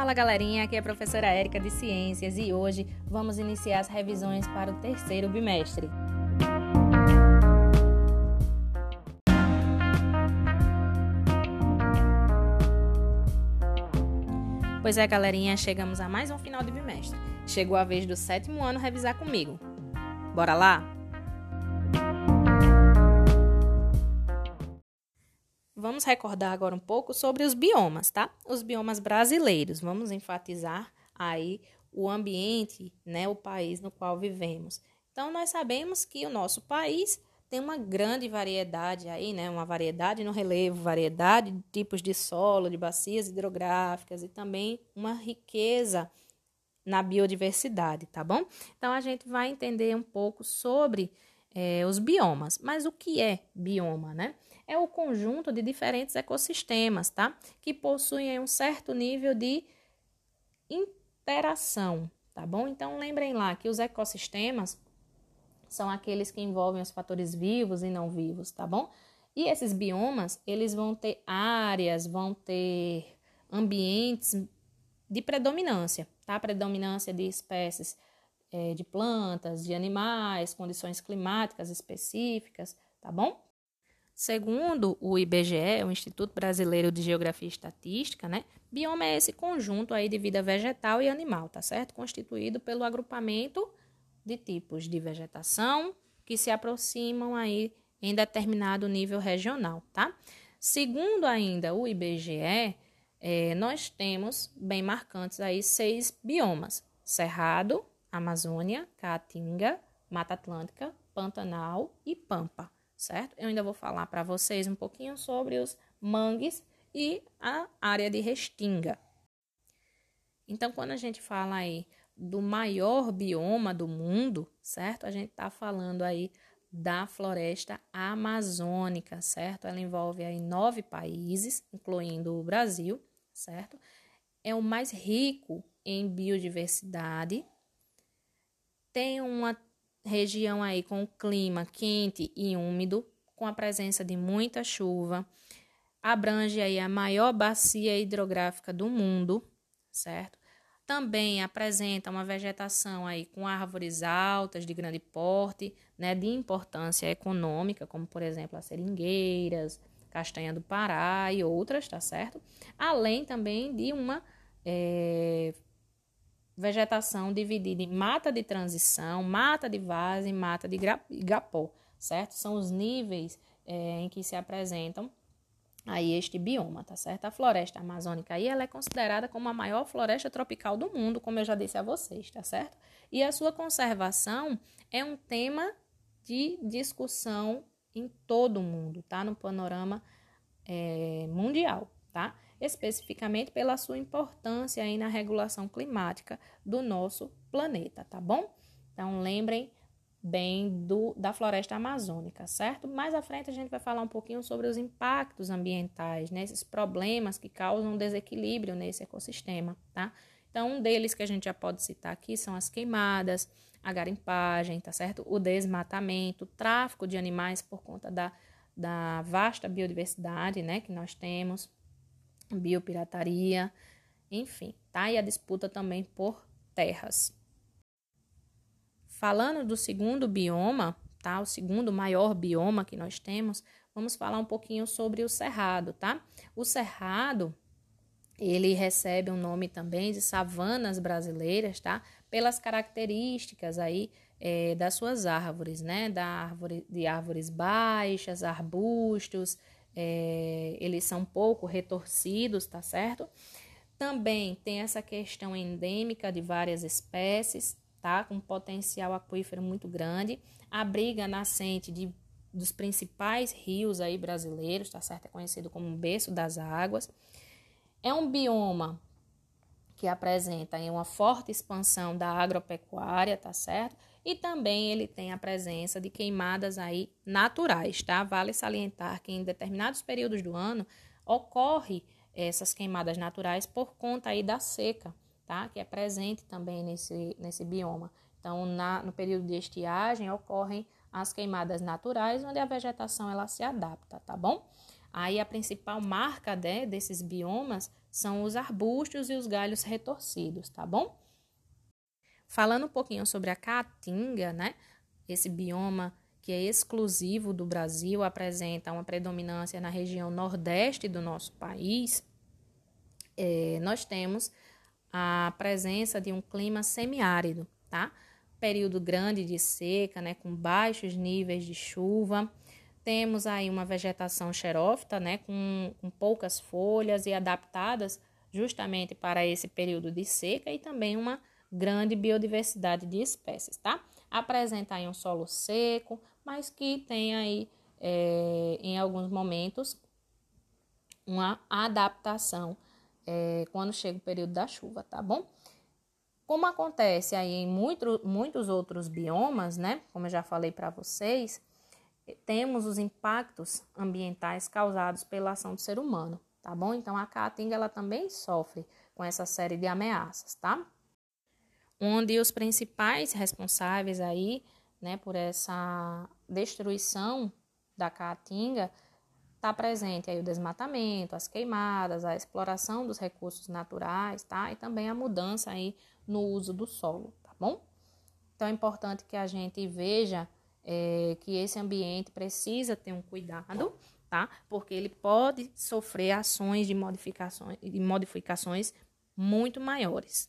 Fala galerinha, aqui é a professora Érica de Ciências e hoje vamos iniciar as revisões para o terceiro bimestre. Pois é, galerinha, chegamos a mais um final de bimestre. Chegou a vez do sétimo ano revisar comigo. Bora lá? Vamos recordar agora um pouco sobre os biomas, tá? Os biomas brasileiros. Vamos enfatizar aí o ambiente, né, o país no qual vivemos. Então nós sabemos que o nosso país tem uma grande variedade aí, né? Uma variedade no relevo, variedade de tipos de solo, de bacias hidrográficas e também uma riqueza na biodiversidade, tá bom? Então a gente vai entender um pouco sobre é, os biomas. Mas o que é bioma, né? É o conjunto de diferentes ecossistemas, tá? Que possuem um certo nível de interação, tá bom? Então lembrem lá que os ecossistemas são aqueles que envolvem os fatores vivos e não vivos, tá bom? E esses biomas, eles vão ter áreas, vão ter ambientes de predominância, tá? Predominância de espécies é, de plantas, de animais, condições climáticas específicas, tá bom? Segundo o IBGE, o Instituto Brasileiro de Geografia e Estatística, né? Bioma é esse conjunto aí de vida vegetal e animal, tá certo? Constituído pelo agrupamento de tipos de vegetação que se aproximam aí em determinado nível regional, tá? Segundo ainda o IBGE, é, nós temos bem marcantes aí seis biomas: Cerrado, Amazônia, Caatinga, Mata Atlântica, Pantanal e Pampa, certo? Eu ainda vou falar para vocês um pouquinho sobre os mangues e a área de restinga. Então, quando a gente fala aí do maior bioma do mundo, certo? A gente está falando aí da floresta amazônica, certo? Ela envolve aí nove países, incluindo o Brasil, certo? É o mais rico em biodiversidade, tem uma região aí com clima quente e úmido, com a presença de muita chuva, abrange aí a maior bacia hidrográfica do mundo, certo? Também apresenta uma vegetação aí com árvores altas de grande porte, né, de importância econômica, como por exemplo as seringueiras, castanha do Pará e outras, tá certo? Além também de uma é, vegetação dividida em mata de transição, mata de vaza e mata de igapó, certo? São os níveis é, em que se apresentam aí este bioma, tá certo? A floresta amazônica aí ela é considerada como a maior floresta tropical do mundo, como eu já disse a vocês, tá certo? E a sua conservação é um tema de discussão em todo o mundo, tá? No panorama é, mundial, tá? Especificamente pela sua importância aí na regulação climática do nosso planeta, tá bom? Então lembrem bem do, da floresta amazônica, certo? Mais à frente a gente vai falar um pouquinho sobre os impactos ambientais, né? esses problemas que causam desequilíbrio nesse ecossistema, tá? Então, um deles que a gente já pode citar aqui são as queimadas, a garimpagem, tá certo? O desmatamento, o tráfico de animais por conta da, da vasta biodiversidade, né, que nós temos, biopirataria, enfim, tá? E a disputa também por terras. Falando do segundo bioma, tá? O segundo maior bioma que nós temos, vamos falar um pouquinho sobre o cerrado, tá? O cerrado, ele recebe o um nome também de savanas brasileiras, tá? Pelas características aí é, das suas árvores, né? Da árvore, de árvores baixas, arbustos, é, eles são pouco retorcidos, tá certo? Também tem essa questão endêmica de várias espécies, tá? Com potencial aquífero muito grande, abriga nascente de, dos principais rios aí brasileiros, tá certo? É conhecido como berço das águas. É um bioma que apresenta uma forte expansão da agropecuária, tá certo? E também ele tem a presença de queimadas aí naturais, tá? Vale salientar que em determinados períodos do ano ocorre essas queimadas naturais por conta aí da seca, tá? Que é presente também nesse, nesse bioma. Então, na, no período de estiagem, ocorrem as queimadas naturais, onde a vegetação ela se adapta, tá bom? Aí a principal marca né, desses biomas são os arbustos e os galhos retorcidos, tá bom? Falando um pouquinho sobre a caatinga, né? Esse bioma que é exclusivo do Brasil, apresenta uma predominância na região nordeste do nosso país, é, nós temos a presença de um clima semiárido, tá? Período grande de seca, né, com baixos níveis de chuva. Temos aí uma vegetação xerófita, né, com, com poucas folhas e adaptadas justamente para esse período de seca e também uma grande biodiversidade de espécies, tá? Apresenta aí um solo seco, mas que tem aí, é, em alguns momentos, uma adaptação é, quando chega o período da chuva, tá bom? Como acontece aí em muito, muitos outros biomas, né? Como eu já falei para vocês, temos os impactos ambientais causados pela ação do ser humano, tá bom? Então a caatinga ela também sofre com essa série de ameaças, tá? Onde os principais responsáveis aí, né, por essa destruição da caatinga está presente aí o desmatamento, as queimadas, a exploração dos recursos naturais, tá? E também a mudança aí no uso do solo, tá bom? Então é importante que a gente veja é, que esse ambiente precisa ter um cuidado, tá? Porque ele pode sofrer ações de modificações, de modificações muito maiores.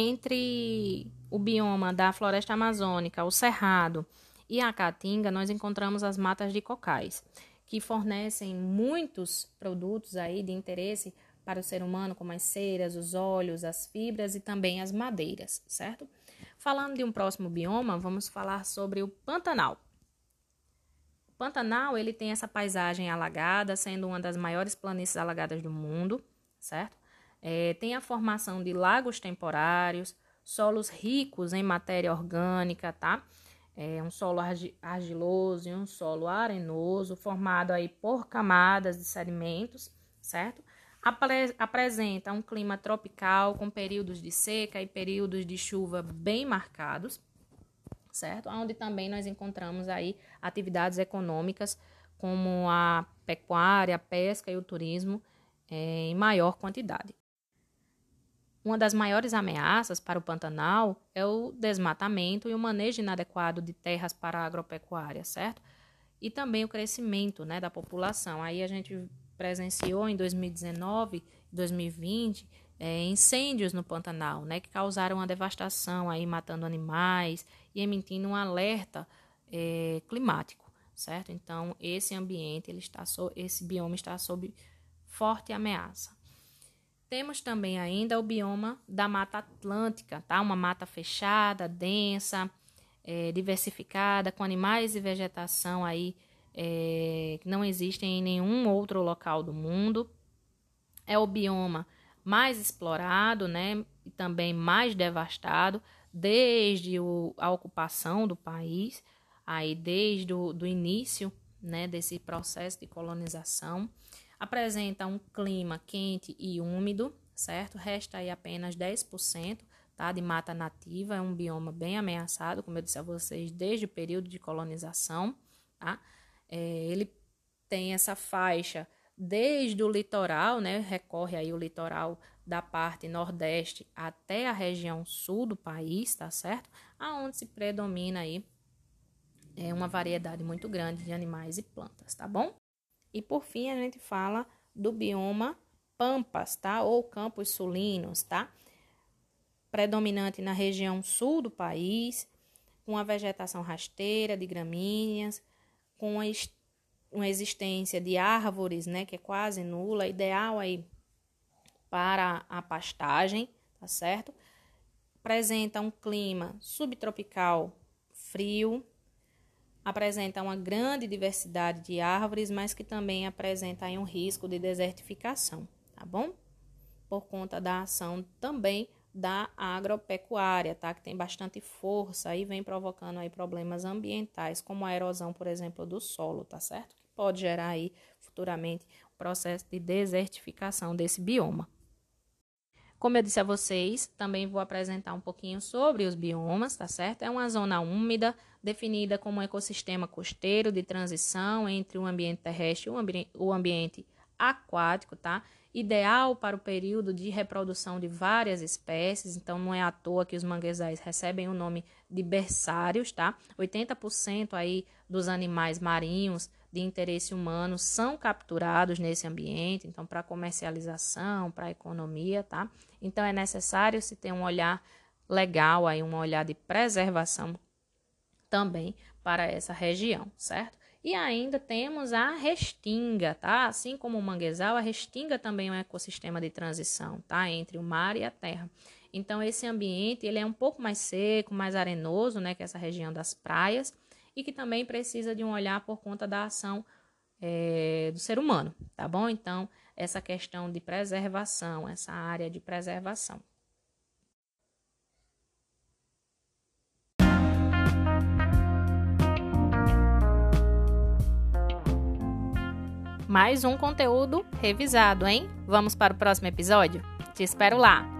Entre o bioma da floresta amazônica, o cerrado e a caatinga, nós encontramos as matas de cocais, que fornecem muitos produtos aí de interesse para o ser humano, como as ceras, os óleos, as fibras e também as madeiras, certo? Falando de um próximo bioma, vamos falar sobre o Pantanal. O Pantanal, ele tem essa paisagem alagada, sendo uma das maiores planícies alagadas do mundo, certo? É, tem a formação de lagos temporários, solos ricos em matéria orgânica, tá? é um solo argiloso e um solo arenoso, formado aí por camadas de sedimentos, certo? Apre apresenta um clima tropical com períodos de seca e períodos de chuva bem marcados, certo? Onde também nós encontramos aí atividades econômicas como a pecuária, a pesca e o turismo é, em maior quantidade. Uma das maiores ameaças para o Pantanal é o desmatamento e o manejo inadequado de terras para a agropecuária, certo? E também o crescimento né, da população. Aí a gente presenciou em 2019 e 2020 é, incêndios no Pantanal, né, que causaram uma devastação, aí matando animais e emitindo um alerta é, climático, certo? Então esse ambiente, ele está esse bioma está sob forte ameaça. Temos também ainda o bioma da Mata Atlântica, tá? Uma mata fechada, densa, é, diversificada, com animais e vegetação aí é, que não existem em nenhum outro local do mundo. É o bioma mais explorado, né? E também mais devastado desde o, a ocupação do país, aí desde o do início, né? Desse processo de colonização apresenta um clima quente e úmido, certo? Resta aí apenas 10%, tá, de mata nativa, é um bioma bem ameaçado, como eu disse a vocês, desde o período de colonização, tá? É, ele tem essa faixa desde o litoral, né? Recorre aí o litoral da parte nordeste até a região sul do país, tá certo? Aonde se predomina aí é uma variedade muito grande de animais e plantas, tá bom? E por fim, a gente fala do bioma Pampas, tá? Ou Campos Sulinos, tá? Predominante na região sul do país, com a vegetação rasteira de gramíneas, com uma existência de árvores, né, que é quase nula, ideal aí para a pastagem, tá certo? Apresenta um clima subtropical frio, apresenta uma grande diversidade de árvores, mas que também apresenta um risco de desertificação, tá bom? Por conta da ação também da agropecuária, tá? Que tem bastante força e vem provocando aí problemas ambientais, como a erosão, por exemplo, do solo, tá certo? Que pode gerar aí futuramente o processo de desertificação desse bioma. Como eu disse a vocês, também vou apresentar um pouquinho sobre os biomas, tá certo? É uma zona úmida, definida como um ecossistema costeiro de transição entre o ambiente terrestre e o ambiente aquático, tá? Ideal para o período de reprodução de várias espécies, então não é à toa que os manguezais recebem o nome de berçários, tá? 80% aí dos animais marinhos de interesse humano são capturados nesse ambiente, então para comercialização, para economia, tá? Então é necessário se ter um olhar legal aí, um olhar de preservação também para essa região, certo? E ainda temos a restinga, tá? Assim como o manguezal, a restinga também é um ecossistema de transição, tá? Entre o mar e a terra. Então esse ambiente, ele é um pouco mais seco, mais arenoso, né, que essa região das praias, e que também precisa de um olhar por conta da ação é, do ser humano, tá bom? Então, essa questão de preservação, essa área de preservação. Mais um conteúdo revisado, hein? Vamos para o próximo episódio? Te espero lá!